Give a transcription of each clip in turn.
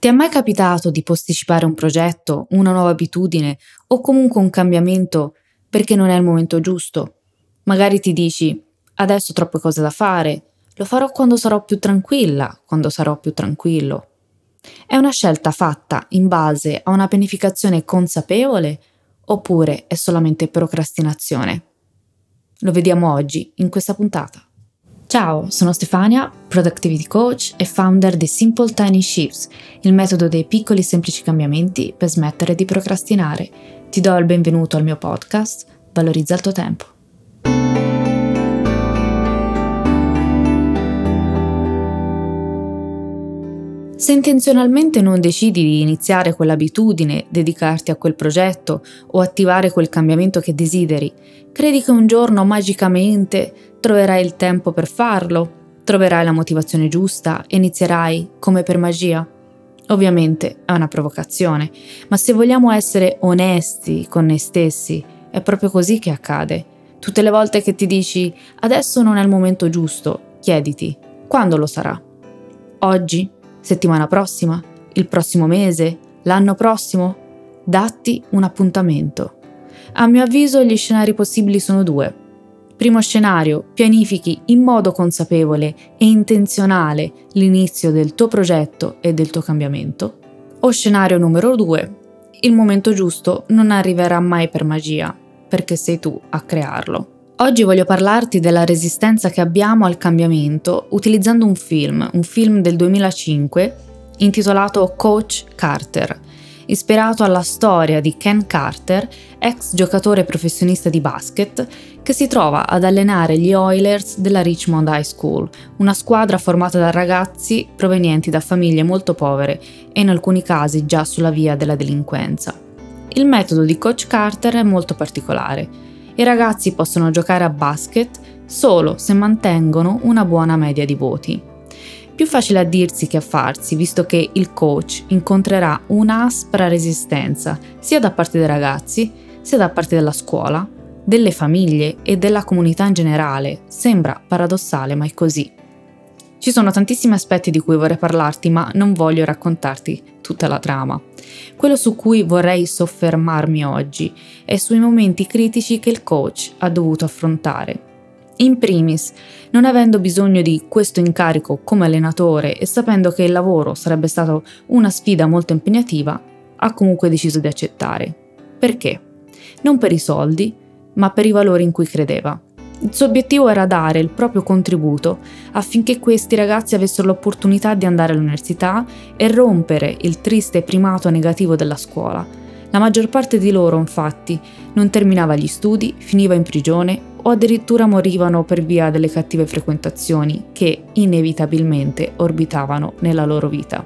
Ti è mai capitato di posticipare un progetto, una nuova abitudine o comunque un cambiamento perché non è il momento giusto? Magari ti dici, adesso ho troppe cose da fare, lo farò quando sarò più tranquilla, quando sarò più tranquillo. È una scelta fatta in base a una pianificazione consapevole oppure è solamente procrastinazione? Lo vediamo oggi in questa puntata. Ciao, sono Stefania, Productivity Coach e founder di Simple Tiny Shifts, il metodo dei piccoli semplici cambiamenti per smettere di procrastinare. Ti do il benvenuto al mio podcast, Valorizza il tuo tempo. Se intenzionalmente non decidi di iniziare quell'abitudine, dedicarti a quel progetto o attivare quel cambiamento che desideri, credi che un giorno magicamente troverai il tempo per farlo, troverai la motivazione giusta e inizierai come per magia? Ovviamente è una provocazione, ma se vogliamo essere onesti con noi stessi, è proprio così che accade. Tutte le volte che ti dici adesso non è il momento giusto, chiediti quando lo sarà. Oggi? Settimana prossima, il prossimo mese, l'anno prossimo? Datti un appuntamento. A mio avviso gli scenari possibili sono due. Primo scenario, pianifichi in modo consapevole e intenzionale l'inizio del tuo progetto e del tuo cambiamento. O scenario numero due, il momento giusto non arriverà mai per magia, perché sei tu a crearlo. Oggi voglio parlarti della resistenza che abbiamo al cambiamento utilizzando un film, un film del 2005 intitolato Coach Carter, ispirato alla storia di Ken Carter, ex giocatore professionista di basket, che si trova ad allenare gli Oilers della Richmond High School, una squadra formata da ragazzi provenienti da famiglie molto povere e in alcuni casi già sulla via della delinquenza. Il metodo di Coach Carter è molto particolare i ragazzi possono giocare a basket solo se mantengono una buona media di voti. Più facile a dirsi che a farsi, visto che il coach incontrerà un'aspra resistenza sia da parte dei ragazzi, sia da parte della scuola, delle famiglie e della comunità in generale. Sembra paradossale, ma è così. Ci sono tantissimi aspetti di cui vorrei parlarti, ma non voglio raccontarti tutta la trama. Quello su cui vorrei soffermarmi oggi è sui momenti critici che il coach ha dovuto affrontare. In primis, non avendo bisogno di questo incarico come allenatore e sapendo che il lavoro sarebbe stato una sfida molto impegnativa, ha comunque deciso di accettare. Perché? Non per i soldi, ma per i valori in cui credeva. Il suo obiettivo era dare il proprio contributo affinché questi ragazzi avessero l'opportunità di andare all'università e rompere il triste primato negativo della scuola. La maggior parte di loro, infatti, non terminava gli studi, finiva in prigione o addirittura morivano per via delle cattive frequentazioni che inevitabilmente orbitavano nella loro vita.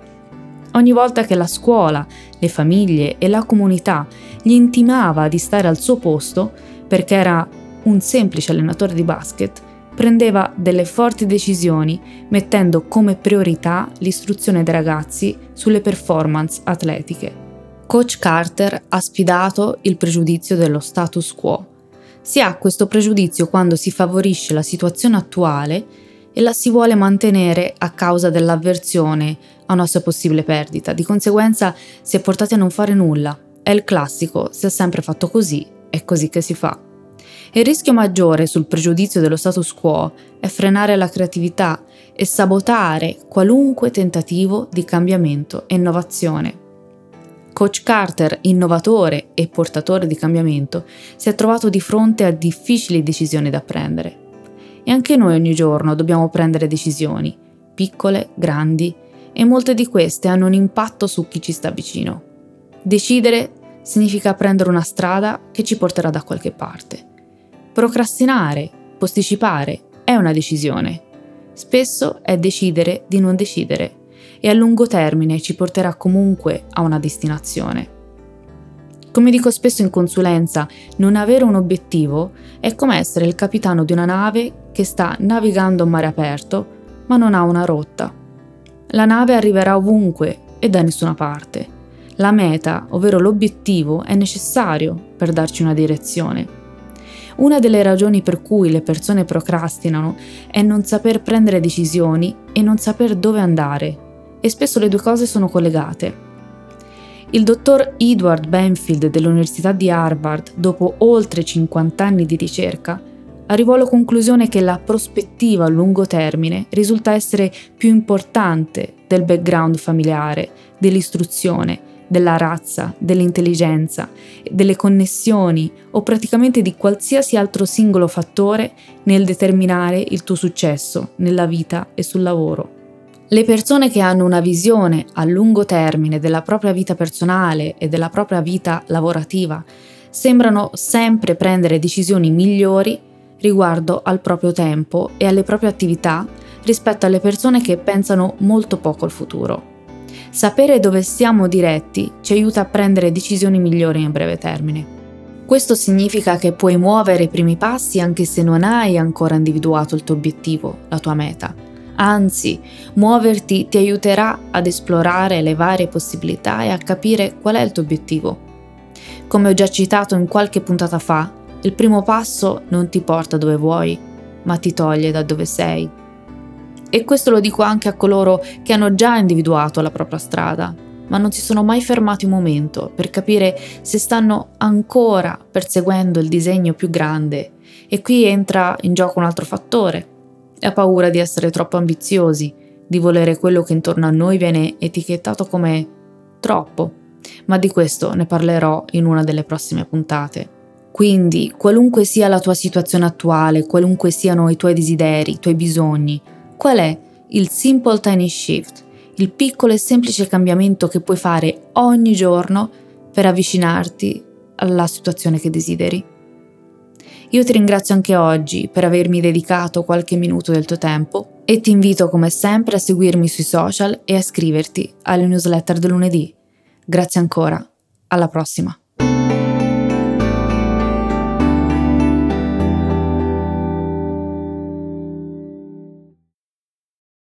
Ogni volta che la scuola, le famiglie e la comunità gli intimava di stare al suo posto, perché era un semplice allenatore di basket, prendeva delle forti decisioni mettendo come priorità l'istruzione dei ragazzi sulle performance atletiche. Coach Carter ha sfidato il pregiudizio dello status quo. Si ha questo pregiudizio quando si favorisce la situazione attuale e la si vuole mantenere a causa dell'avversione a una sua possibile perdita. Di conseguenza si è portati a non fare nulla. È il classico, si è sempre fatto così, è così che si fa. Il rischio maggiore sul pregiudizio dello status quo è frenare la creatività e sabotare qualunque tentativo di cambiamento e innovazione. Coach Carter, innovatore e portatore di cambiamento, si è trovato di fronte a difficili decisioni da prendere. E anche noi ogni giorno dobbiamo prendere decisioni, piccole, grandi, e molte di queste hanno un impatto su chi ci sta vicino. Decidere significa prendere una strada che ci porterà da qualche parte. Procrastinare, posticipare, è una decisione. Spesso è decidere di non decidere e a lungo termine ci porterà comunque a una destinazione. Come dico spesso in consulenza, non avere un obiettivo è come essere il capitano di una nave che sta navigando a mare aperto, ma non ha una rotta. La nave arriverà ovunque e da nessuna parte. La meta, ovvero l'obiettivo, è necessario per darci una direzione. Una delle ragioni per cui le persone procrastinano è non saper prendere decisioni e non saper dove andare, e spesso le due cose sono collegate. Il dottor Edward Benfield dell'Università di Harvard, dopo oltre 50 anni di ricerca, arrivò alla conclusione che la prospettiva a lungo termine risulta essere più importante del background familiare, dell'istruzione, della razza, dell'intelligenza, delle connessioni o praticamente di qualsiasi altro singolo fattore nel determinare il tuo successo nella vita e sul lavoro. Le persone che hanno una visione a lungo termine della propria vita personale e della propria vita lavorativa sembrano sempre prendere decisioni migliori riguardo al proprio tempo e alle proprie attività rispetto alle persone che pensano molto poco al futuro. Sapere dove siamo diretti ci aiuta a prendere decisioni migliori in breve termine. Questo significa che puoi muovere i primi passi anche se non hai ancora individuato il tuo obiettivo, la tua meta Anzi, muoverti ti aiuterà ad esplorare le varie possibilità e a capire qual è il tuo obiettivo. Come ho già citato in qualche puntata fa, il primo passo non ti porta dove vuoi, ma ti toglie da dove sei. E questo lo dico anche a coloro che hanno già individuato la propria strada, ma non si sono mai fermati un momento per capire se stanno ancora perseguendo il disegno più grande. E qui entra in gioco un altro fattore, ha paura di essere troppo ambiziosi, di volere quello che intorno a noi viene etichettato come troppo, ma di questo ne parlerò in una delle prossime puntate. Quindi, qualunque sia la tua situazione attuale, qualunque siano i tuoi desideri, i tuoi bisogni, qual è il simple tiny shift, il piccolo e semplice cambiamento che puoi fare ogni giorno per avvicinarti alla situazione che desideri? Io ti ringrazio anche oggi per avermi dedicato qualche minuto del tuo tempo e ti invito come sempre a seguirmi sui social e a iscriverti alle newsletter del lunedì. Grazie ancora, alla prossima.